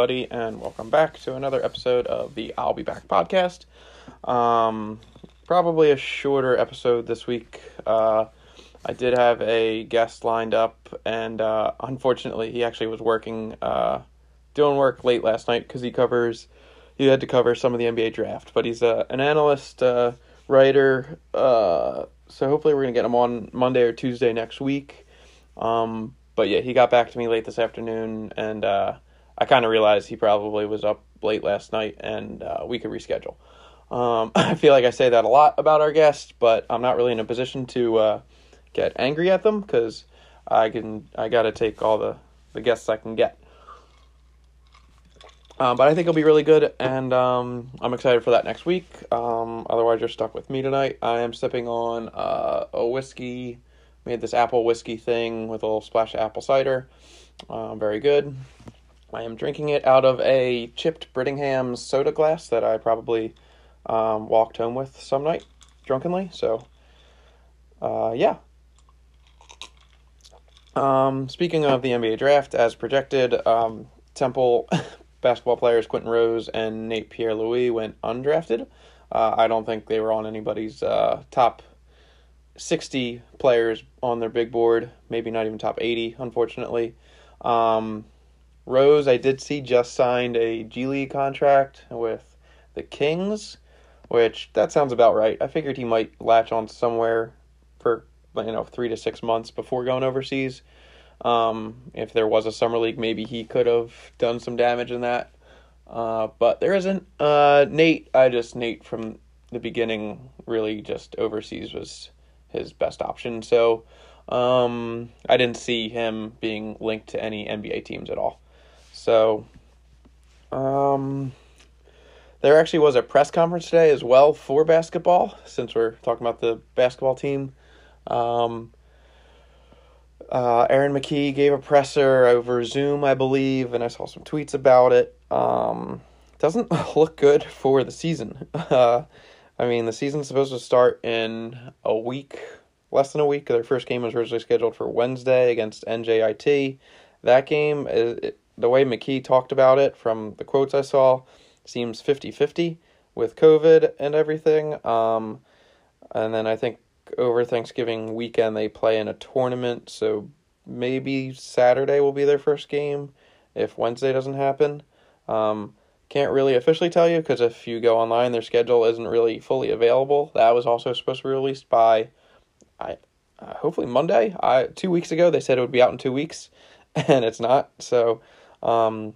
everybody, and welcome back to another episode of the I'll Be Back podcast. Um, probably a shorter episode this week. Uh, I did have a guest lined up, and uh, unfortunately, he actually was working, uh, doing work late last night because he covers, he had to cover some of the NBA draft. But he's uh, an analyst, uh, writer, uh, so hopefully we're gonna get him on Monday or Tuesday next week. Um, but yeah, he got back to me late this afternoon, and I kind of realized he probably was up late last night, and uh, we could reschedule. Um, I feel like I say that a lot about our guests, but I'm not really in a position to uh, get angry at them because I can. I got to take all the the guests I can get. Um, but I think it'll be really good, and um, I'm excited for that next week. Um, otherwise, you're stuck with me tonight. I am sipping on uh, a whiskey made this apple whiskey thing with a little splash of apple cider. Uh, very good. I am drinking it out of a chipped Brittingham's soda glass that I probably um, walked home with some night drunkenly. So, uh, yeah. Um, speaking of the NBA draft, as projected, um, Temple basketball players Quinton Rose and Nate Pierre Louis went undrafted. Uh, I don't think they were on anybody's uh, top 60 players on their big board, maybe not even top 80, unfortunately. Um, Rose, I did see just signed a G League contract with the Kings, which that sounds about right. I figured he might latch on somewhere for you know three to six months before going overseas. Um, if there was a summer league, maybe he could have done some damage in that. Uh, but there isn't. Uh, Nate, I just Nate from the beginning really just overseas was his best option. So um, I didn't see him being linked to any NBA teams at all. So um, there actually was a press conference today as well for basketball, since we're talking about the basketball team. Um, uh, Aaron McKie gave a presser over Zoom, I believe, and I saw some tweets about it. Um, doesn't look good for the season. Uh, I mean, the season's supposed to start in a week, less than a week. Their first game was originally scheduled for Wednesday against NJIT. That game, it, the way McKie talked about it from the quotes I saw, seems 50 50 with COVID and everything. Um, and then I think over Thanksgiving weekend they play in a tournament, so maybe Saturday will be their first game if Wednesday doesn't happen. Um, can't really officially tell you because if you go online, their schedule isn't really fully available. That was also supposed to be released by, I, uh, hopefully Monday. I two weeks ago they said it would be out in two weeks, and it's not. So, um,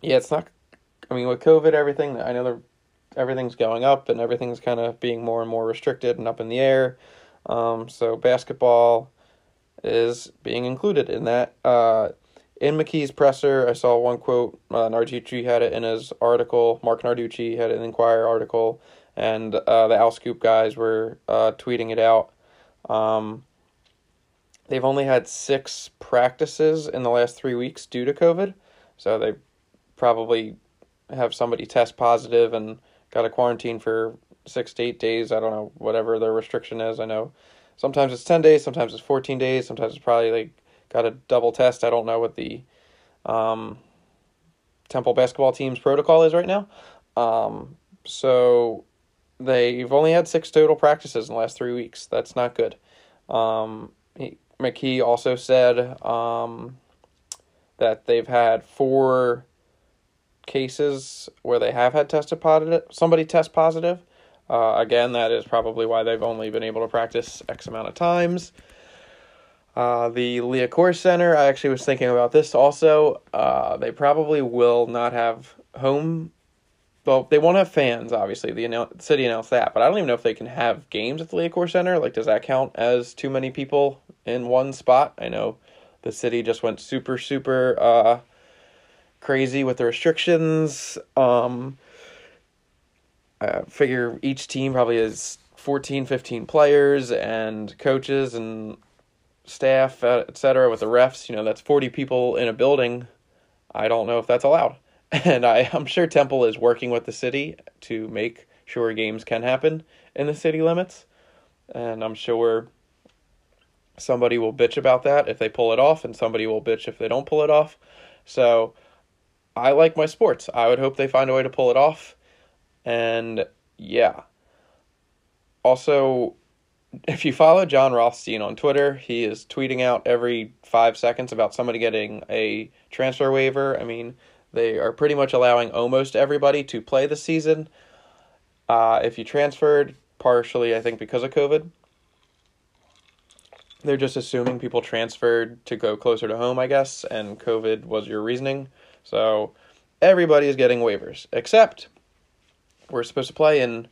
yeah, it's not. I mean, with COVID, everything I know everything's going up and everything's kind of being more and more restricted and up in the air. Um, so basketball is being included in that. Uh, in McKie's presser, I saw one quote. Uh, Narducci had it in his article. Mark Narducci had an Inquirer article, and uh, the Owl Scoop guys were uh, tweeting it out. Um, they've only had six practices in the last three weeks due to COVID, so they probably have somebody test positive and got a quarantine for six to eight days. I don't know whatever their restriction is. I know sometimes it's ten days, sometimes it's fourteen days, sometimes it's probably like got a double test. I don't know what the um, Temple basketball team's protocol is right now. Um, so they've only had six total practices in the last three weeks. That's not good. Um, he, McKie also said um, that they've had four cases where they have had tested positive. Somebody test positive. Uh, again, that is probably why they've only been able to practice X amount of times. Uh, the Liacouras Center, I actually was thinking about this also. Uh, they probably will not have home. Well, they won't have fans, obviously. The, annou- city announced that, but I don't even know if they can have games at the Liacouras Center. Like, does that count as too many people in one spot? I know the city just went super, super uh, crazy with the restrictions. Um, I figure each team probably has 14, 15 players and coaches and staff, uh, etc., with the refs. You know, that's 40 people in a building. I don't know if that's allowed. And I, I'm sure Temple is working with the city to make sure games can happen in the city limits. And I'm sure somebody will bitch about that if they pull it off, and somebody will bitch if they don't pull it off. So I like my sports. I would hope they find a way to pull it off. And yeah. Also, if you follow Jon Rothstein on Twitter, he is tweeting out every five seconds about somebody getting a transfer waiver. I mean, they are pretty much allowing almost everybody to play this season. Uh, if you transferred, partially, I think, because of COVID, they're just assuming people transferred to go closer to home, I guess, and COVID was your reasoning. So everybody is getting waivers, except we're supposed to play in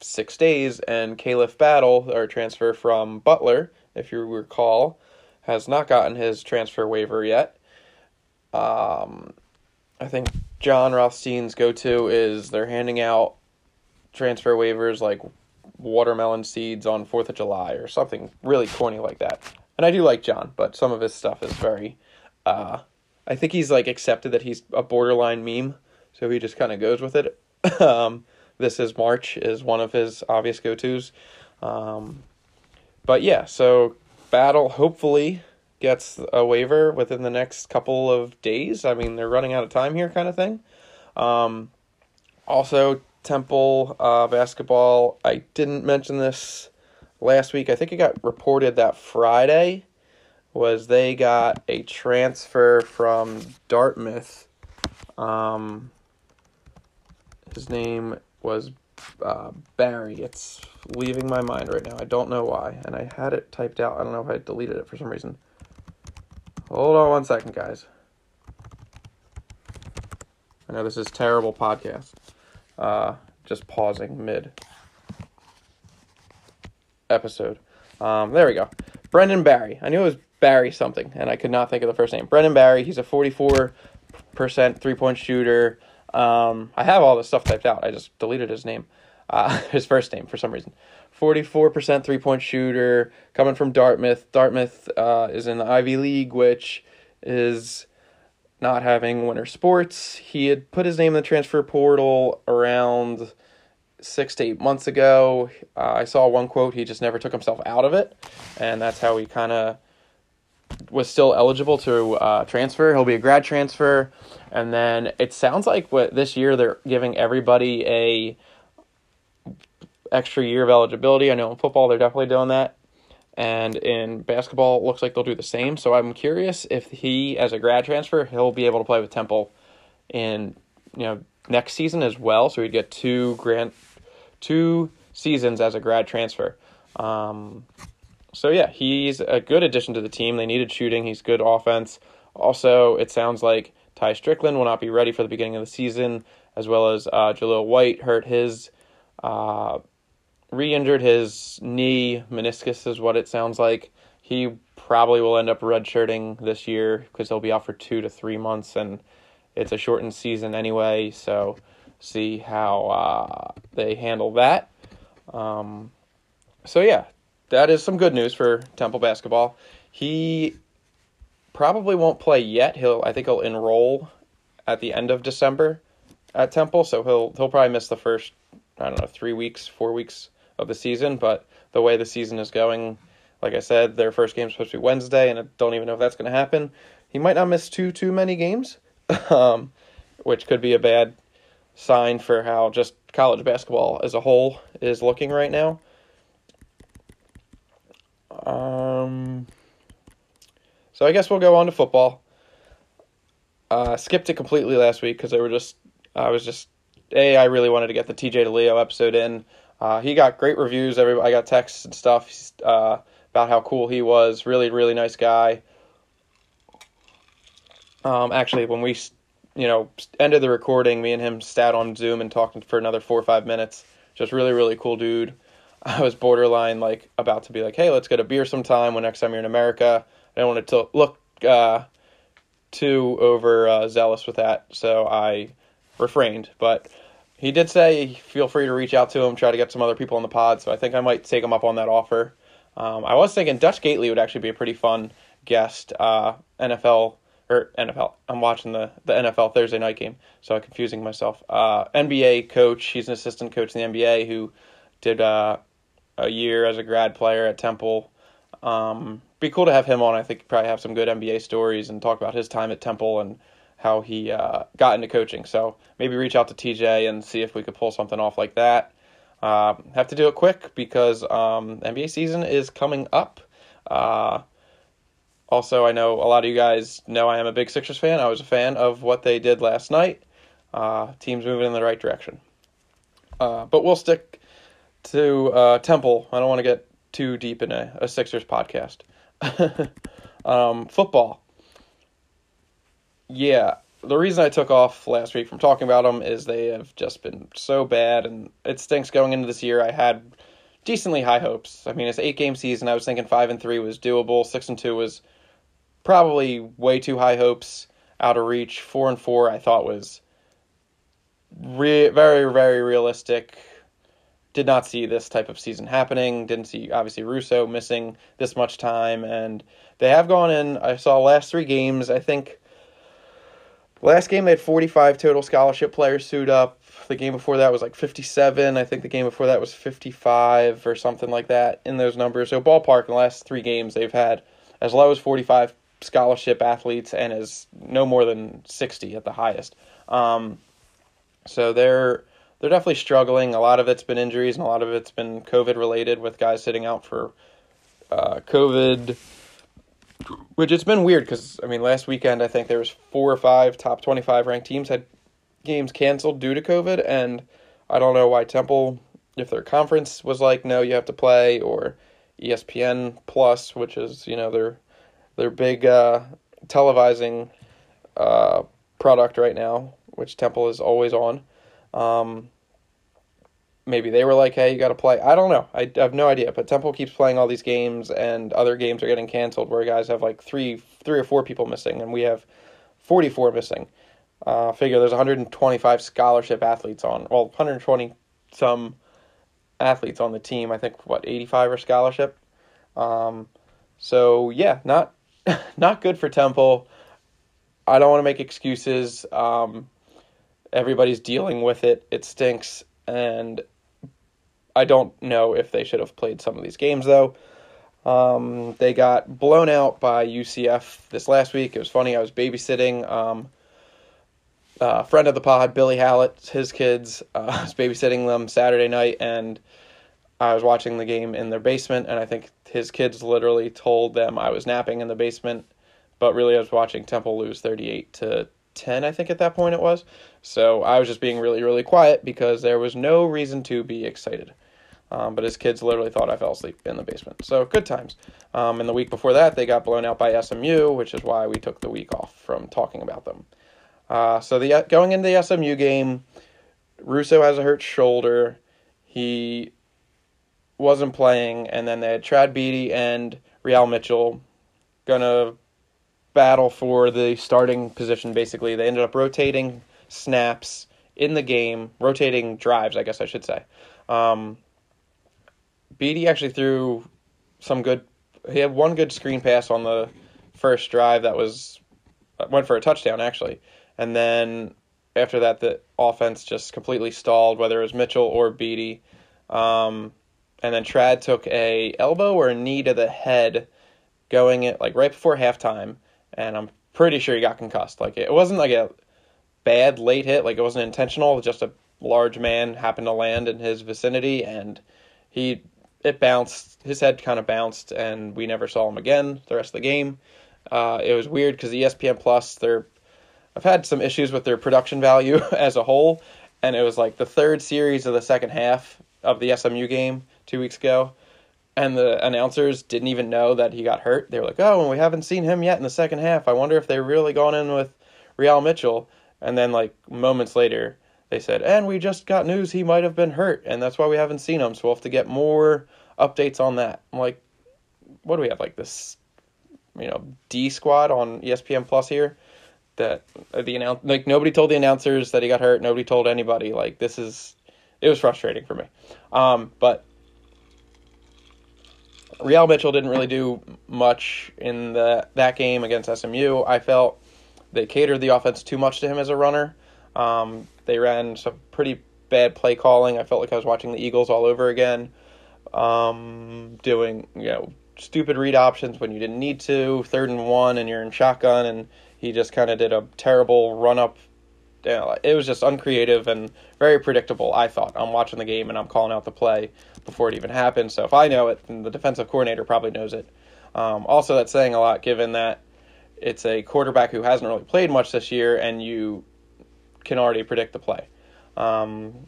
six days, and Khalif Battle, our transfer from Butler, if you recall, has not gotten his transfer waiver yet. Um, I think Jon Rothstein's go to is they're handing out transfer waivers like watermelon seeds on 4th of July or something really corny like that. And I do like John, but some of his stuff is very uh, I think he's like accepted that he's a borderline meme, so he just kind of goes with it. um, this is March is one of his obvious go tos. Um, but yeah, so Battle hopefully gets a waiver within the next couple of days. I mean, they're running out of time here, kind of thing. Um, also, Temple uh, basketball. I didn't mention this last week. I think it got reported that Friday was they got a transfer from Dartmouth. Um, his name was uh, Barry. It's leaving my mind right now. I don't know why. And I had it typed out. I don't know if I deleted it for some reason. Hold on one second, guys. I know this is terrible podcast. Uh, just pausing mid episode. Um, there we go. Brendan Barry. I knew it was Barry something, and I could not think of the first name. Brendan Barry. He's a 44% three point shooter. Um, I have all this stuff typed out. I just deleted his name, uh, his first name for some reason. 44% three point shooter, coming from Dartmouth. Dartmouth uh, is in the Ivy League, which is not having winter sports. He had put his name in the transfer portal around six to eight months ago. Uh, I saw one quote, he just never took himself out of it. And that's how he kind of was still eligible to uh, transfer. He'll be a grad transfer, and then it sounds like what this year they're giving everybody a extra year of eligibility. I know in football they're definitely doing that, and in basketball it looks like they'll do the same. So I'm curious if he, as a grad transfer, he'll be able to play with Temple in you know next season as well. So he'd get two grant two seasons as a grad transfer. Um, so yeah, he's a good addition to the team. They needed shooting. He's good offense. Also, it sounds like Tai Strickland will not be ready for the beginning of the season, as well as uh, Jahlil White hurt his, uh, re-injured his knee meniscus is what it sounds like. He probably will end up redshirting this year because he'll be out for two to three months, and it's a shortened season anyway. So see how uh, they handle that. Um, so yeah, that is some good news for Temple basketball. He probably won't play yet. He'll I think he'll enroll at the end of December at Temple, so he'll he'll probably miss the first I don't know three weeks, four weeks of the season. But the way the season is going, like I said, their first game is supposed to be Wednesday, and I don't even know if that's going to happen. He might not miss too too many games, um, which could be a bad sign for how just college basketball as a whole is looking right now. Um, so I guess we'll go on to football. Uh, skipped it completely last week because I were just I was just a I really wanted to get the TJ DiLeo episode in. Uh, he got great reviews. Every I got texts and stuff uh, about how cool he was. Really, really nice guy. Um, actually, when we you know ended the recording, me and him sat on Zoom and talked for another four or five minutes. Just really, really cool dude. I was borderline like about to be like, hey, let's get a beer sometime when next time you're in America. I don't want to look uh, too over uh, zealous with that, so I refrained. But he did say, feel free to reach out to him, try to get some other people on the pod. So I think I might take him up on that offer. Um, I was thinking Dutch Gaitley would actually be a pretty fun guest. Uh, NFL or NFL. I'm watching the the NFL Thursday night game, so I'm confusing myself. Uh, NBA coach. He's an assistant coach in the NBA who did uh, a year as a grad player at Temple. Um, be cool to have him on. I think probably have some good NBA stories and talk about his time at Temple and how he uh, got into coaching. So maybe reach out to TJ and see if we could pull something off like that. Uh, have to do it quick because um, NBA season is coming up. Uh, also, I know a lot of you guys know I am a big Sixers fan. I was a fan of what they did last night. Uh, team's moving in the right direction. Uh, but we'll stick to uh, Temple. I don't want to get too deep in a, a Sixers podcast. um, football. Yeah, the reason I took off last week from talking about them is they have just been so bad, and it stinks going into this year. I had decently high hopes. I mean, it's eight game season. I was thinking five and three was doable. Six and two was probably way too high hopes, out of reach. Four and four, I thought was re- very, very realistic. Did not see this type of season happening. Didn't see obviously Russo missing this much time, and they have gone in. I saw last three games. I think last game they had 45 total scholarship players suit up. The game before that was like 57. I think the game before that was 55 or something like that in those numbers. So ballpark in the last three games they've had as low as 45 scholarship athletes and as no more than 60 at the highest. Um, so they're they're definitely struggling. A lot of it's been injuries, and a lot of it's been COVID related, with guys sitting out for uh, COVID. Which it's been weird because I mean, last weekend I think there was four or five top twenty-five ranked teams had games canceled due to COVID, and I don't know why Temple, if their conference was like, no, you have to play, or ESPN Plus, which is you know their their big uh, televising uh, product right now, which Temple is always on. Um, maybe they were like, "Hey, you got to play." I don't know. I, have no idea. But Temple keeps playing all these games, and other games are getting canceled where guys have like three, three or four people missing, and we have forty-four missing. Uh, figure there's 125 scholarship athletes on. Well, 120 some athletes on the team. I think what 85 are scholarship. Um, so yeah, not not good for Temple. I don't want to make excuses. Um, everybody's dealing with it. It stinks, and I don't know if they should have played some of these games though. Um, they got blown out by UCF this last week. It was funny. I was babysitting. Um, a friend of the pod, Billy Hallett, his kids. Uh, I was babysitting them Saturday night, and I was watching the game in their basement. And I think his kids literally told them I was napping in the basement, but really I was watching Temple lose thirty-eight to 10, I think at that point it was. So I was just being really, really quiet because there was no reason to be excited. Um, but his kids literally thought I fell asleep in the basement. So good times. Um, and the week before that, they got blown out by SMU, which is why we took the week off from talking about them. Uh, so the going into the SMU game, Russo has a hurt shoulder. He wasn't playing, and then they had Trad Beatty and Re-al Mitchell gonna battle for the starting position. Basically, they ended up rotating snaps in the game, rotating drives, I guess I should say. Um, Beatty actually threw some good. He had one good screen pass on the first drive that was went for a touchdown actually, and then after that the offense just completely stalled. Whether it was Mitchell or Beatty, um, and then Trad took a elbow or a knee to the head, going it like right before halftime, and I'm pretty sure he got concussed. Like it wasn't like a bad late hit, like it wasn't intentional. Just a large man happened to land in his vicinity, and he it bounced. His head kind of bounced, and we never saw him again the rest of the game. Uh, it was weird because ESPN Plus, they're I've had some issues with their production value as a whole, and it was like the third series of the second half of the SMU game two weeks ago, and the announcers didn't even know that he got hurt. They were like, "Oh, and we haven't seen him yet in the second half. I wonder if they're really gone in with Re-al Mitchell." And then, like moments later, they said, "And we just got news he might have been hurt, and that's why we haven't seen him. So we'll have to get more updates on that." I'm like, "What do we have? Like this, you know, D squad on ESPN Plus here?" That the announce like nobody told the announcers that he got hurt. Nobody told anybody. Like this is, it was frustrating for me. Um, but Re-al Mitchell didn't really do much in the that game against SMU. I felt they catered the offense too much to him as a runner. Um, they ran some pretty bad play calling. I felt like I was watching the Eagles all over again, um, doing you know stupid read options when you didn't need to. Third and one, and you're in shotgun, and He just kind of did a terrible run up. You know, it was just uncreative and very predictable. I thought I'm watching the game and I'm calling out the play before it even happened. So if I know it, then the defensive coordinator probably knows it. Um, also, that's saying a lot given that it's a quarterback who hasn't really played much this year, and you can already predict the play. Um,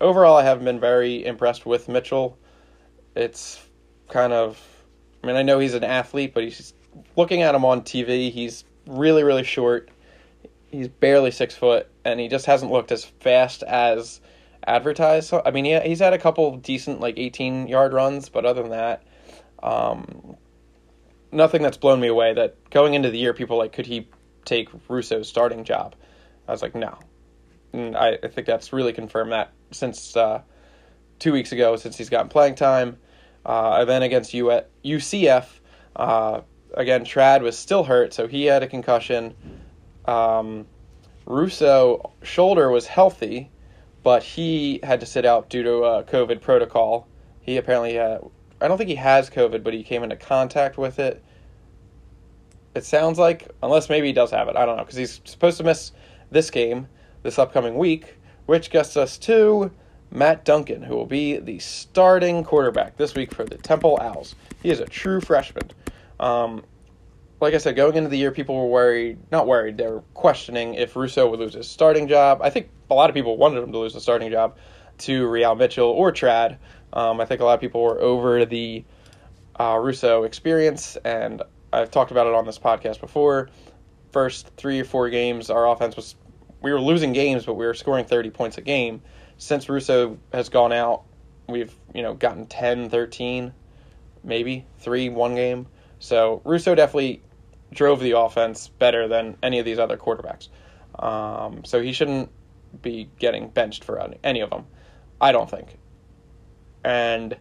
overall, I haven't been very impressed with Mitchell. It's kind of, I mean, I know he's an athlete, but he's looking at him on TV. He's really, really short. He's barely six foot, and he just hasn't looked as fast as advertised. So, I mean, he, he's had a couple decent, like, 18 yard runs, but other than that, um, nothing that's blown me away. That going into the year, people like, could he take Russo's starting job? I was like, no. And I, I think that's really confirmed that since uh, two weeks ago, since he's gotten playing time. Uh, then against UCF, uh, again, Trad was still hurt, so he had a concussion. Um, Russo shoulder was healthy, but he had to sit out due to a COVID protocol. He apparently had, I don't think he has COVID, but he came into contact with it. It sounds like, unless maybe he does have it. I don't know, because he's supposed to miss this game this upcoming week, which gets us to Matt Duncan, who will be the starting quarterback this week for the Temple Owls. He is a true freshman. Um, like I said, going into the year, people were worried, not worried, they were questioning if Russo would lose his starting job. I think a lot of people wanted him to lose the starting job to Re-al Mitchell or Trad. Um, I think a lot of people were over the uh, Russo experience, and I've talked about it on this podcast before. First three or four games, our offense was we were losing games, but we were scoring 30 points a game. Since Russo has gone out, we've you know gotten 10, 13, maybe three one game. So Russo definitely drove the offense better than any of these other quarterbacks. Um, so he shouldn't be getting benched for any, of them, I don't think. And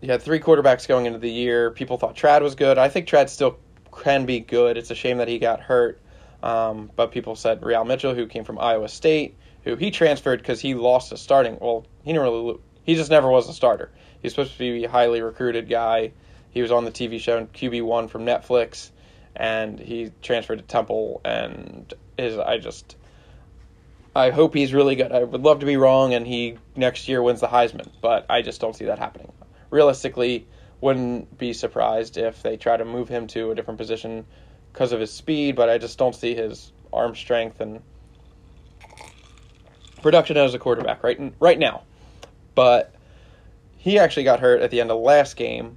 you had three quarterbacks going into the year. People thought Trad was good. I think Trad still can be good. It's a shame that he got hurt. Um, but people said Re-al Mitchell, who came from Iowa State, who he transferred because he lost a starting. Well, he didn't really. He just never was a starter. He's supposed to be a highly recruited guy. He was on the TV show QB One from Netflix, and he transferred to Temple. And is I just I hope he's really good. I would love to be wrong and he next year wins the Heisman, but I just don't see that happening. Realistically, wouldn't be surprised if they try to move him to a different position because of his speed, but I just don't see his arm strength and production as a quarterback right right now. But he actually got hurt at the end of last game,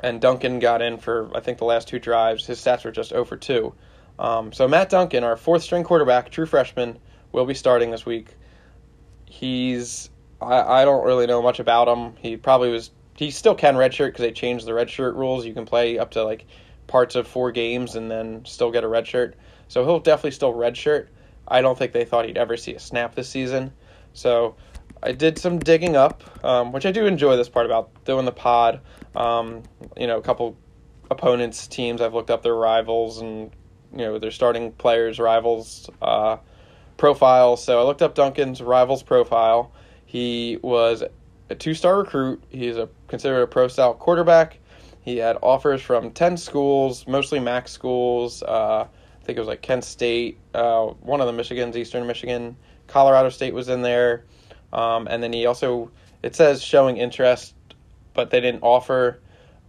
and Duncan got in for I think the last two drives. His stats were just over 2. Um, so Matt Duncan, our fourth string quarterback, true freshman, will be starting this week. He's I, I don't really know much about him. He probably was he still can redshirt because they changed the redshirt rules. You can play up to like parts of four games and then still get a redshirt. So he'll definitely still redshirt. I don't think they thought he'd ever see a snap this season. So I did some digging up, um, which I do enjoy this part about doing the pod. Um, you know, a couple opponents' teams I've looked up their rivals and you know their starting players' rivals. Uh, profile. So I looked up Duncan's rivals profile. He was a two-star recruit. He's a considered a pro-style quarterback. He had offers from ten schools, mostly MAC schools. Uh, I think it was like Kent State, uh, one of the Michigan's, Eastern Michigan, Colorado State was in there, um, and then he also it says showing interest, but they didn't offer.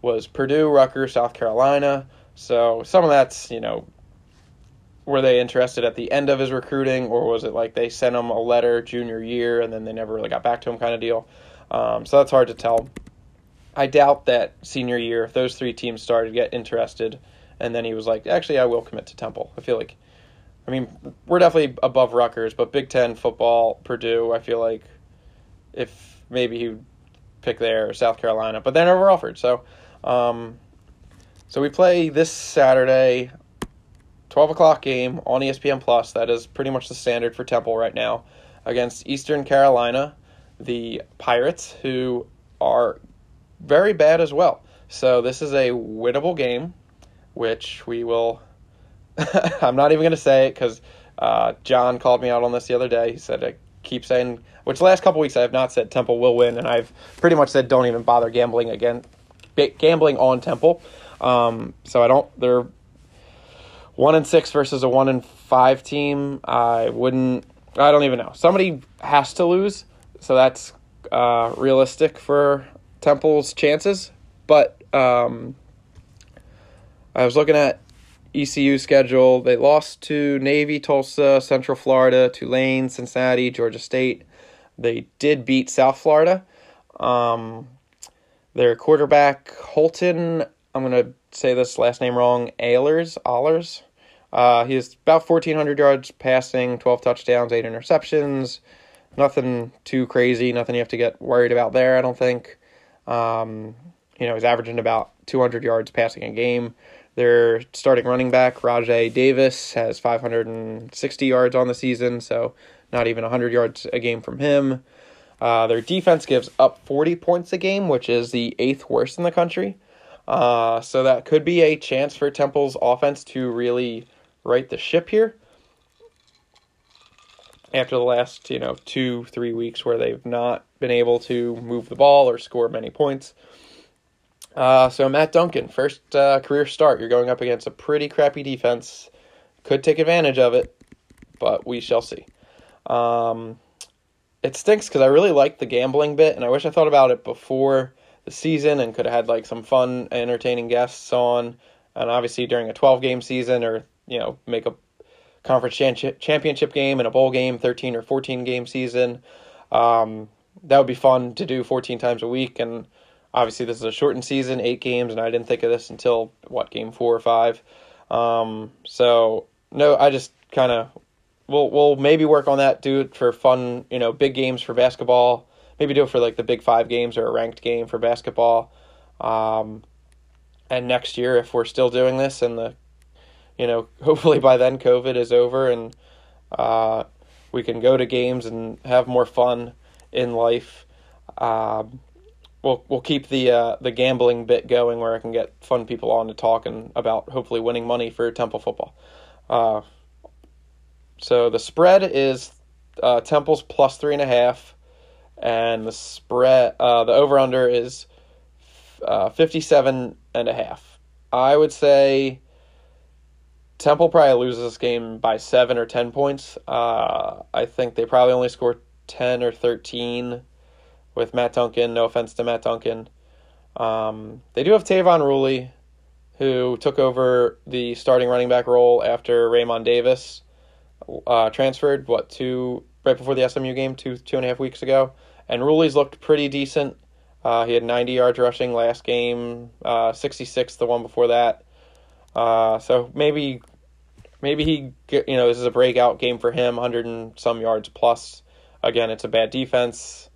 Was Purdue, Rutgers, South Carolina. So some of that's you know were they interested at the end of his recruiting, or was it like they sent him a letter junior year and then they never really got back to him kind of deal? Um, so that's hard to tell. I doubt that senior year, if those three teams started to get interested, and then he was like, actually, I will commit to Temple. I feel like, I mean, we're definitely above Rutgers, but Big Ten football, Purdue, I feel like if maybe he would pick there, or South Carolina, but they never offered. So, um, so we play this Saturday 12 o'clock game on ESPN Plus. That is pretty much the standard for Temple right now against Eastern Carolina, the Pirates, who are very bad as well. So this is a winnable game, which we will. I'm not even going to say it because uh, John called me out on this the other day. He said I keep saying, which last couple weeks I have not said Temple will win, and I've pretty much said don't even bother gambling again, gambling on Temple. Um, so I don't. They're one and six versus a one and five team. I wouldn't. I don't even know. Somebody has to lose, so that's uh, realistic for Temple's chances. But um, I was looking at ECU schedule. They lost to Navy, Tulsa, Central Florida, Tulane, Cincinnati, Georgia State. They did beat South Florida. Um, their quarterback Holton, I'm gonna say this last name wrong. Ahlers, Ahlers. Uh, he has about 1,400 yards passing, 12 touchdowns, eight interceptions. Nothing too crazy. Nothing you have to get worried about there. I don't think. Um, you know, he's averaging about 200 yards passing a game. Their starting running back, Rajay Davis, has 560 yards on the season, so not even 100 yards a game from him. Uh, their defense gives up 40 points a game, which is the eighth worst in the country. Uh, so that could be a chance for Temple's offense to really right the ship here. After the last, you know, two, three weeks where they've not been able to move the ball or score many points. Uh, so Matt Duncan, first uh, career start. You're going up against a pretty crappy defense. Could take advantage of it, but we shall see. Um, it stinks because I really like the gambling bit, and I wish I thought about it before the season and could have had like some fun, entertaining guests on. And obviously during a 12 game season, or you know, make a conference championship game and a bowl game, 13 or 14 game season. Um, that would be fun to do 14 times a week and obviously this is a shortened season, eight games, and I didn't think of this until what game four or five. Um, so no, I just kind of we'll we'll maybe work on that. Do it for fun, you know, big games for basketball. Maybe do it for like the big five games or a ranked game for basketball. Um, and next year, if we're still doing this, and the, you know, hopefully by then COVID is over and uh, we can go to games and have more fun in life. Um, we'll we'll keep the uh, the gambling bit going where I can get fun people on to talk and about hopefully winning money for Temple football. Uh, so the spread is uh, Temple's plus three and a half, and the spread uh, the over under is uh, fifty seven and a half. I would say Temple probably loses this game by seven or ten points. Uh, I think they probably only score ten or thirteen with Matt Duncan. No offense to Matt Duncan. Um, they do have Tayvon Ruley, who took over the starting running back role after Re'Mahn Davis uh, transferred. What two right before the SMU game, two two and a half weeks ago, and Ruley's looked pretty decent. Uh, he had 90 yards rushing last game, uh, 66 the one before that. Uh, so maybe, maybe he, you know, this is a breakout game for him, 100 and some yards plus. Again, it's a bad defense.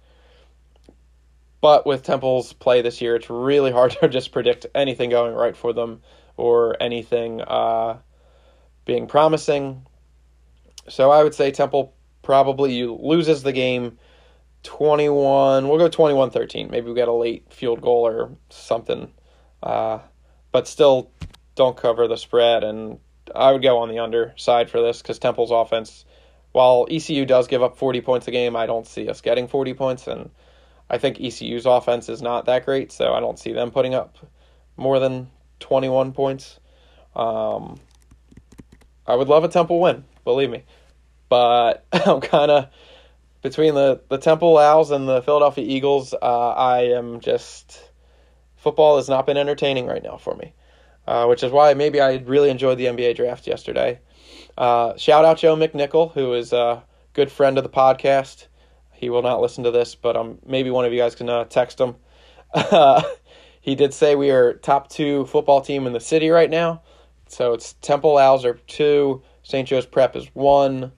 But with Temple's play this year, it's really hard to just predict anything going right for them or anything uh, being promising. So I would say Temple probably loses the game 21. We'll go 21 13. Maybe we get a late field goal or something. Uh, but still don't cover the spread. And I would go on the under side for this because Temple's offense, while ECU does give up 40 points a game, I don't see us getting 40 points. And I think ECU's offense is not that great, so I don't see them putting up more than 21 points. Um, I would love a Temple win, believe me. But I'm kind of between the, the Temple Owls and the Philadelphia Eagles. Uh, I am just football has not been entertaining right now for me, uh, which is why maybe I really enjoyed the NBA draft yesterday. Uh, shout out Joe McNichol, who is a good friend of the podcast. He will not listen to this, but um, maybe one of you guys can uh, text him. He did say we are top two football team in the city right now. So it's Temple Owls are two, St. Joe's Prep is one,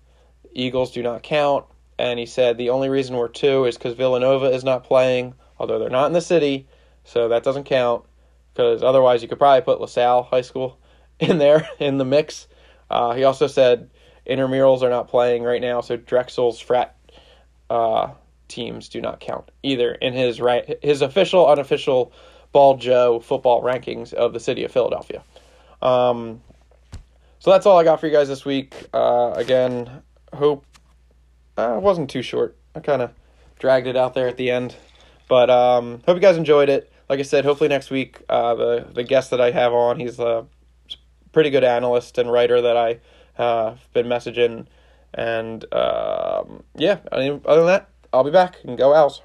Eagles do not count. And he said the only reason we're two is because Villanova is not playing, although they're not in the city, so that doesn't count. Because otherwise, you could probably put LaSalle High School in there in the mix. Uh, he also said intramurals are not playing right now, so Drexel's frat uh, teams do not count either in his right his official unofficial Ball Joe football rankings of the city of Philadelphia. Um, so that's all I got for you guys this week. Uh, again, hope uh, it wasn't too short. I kind of dragged it out there at the end, but um, hope you guys enjoyed it. Like I said, hopefully next week uh, the the guest that I have on he's a pretty good analyst and writer that I uh, have been messaging. And um, yeah, other than that, I'll be back and go Owls.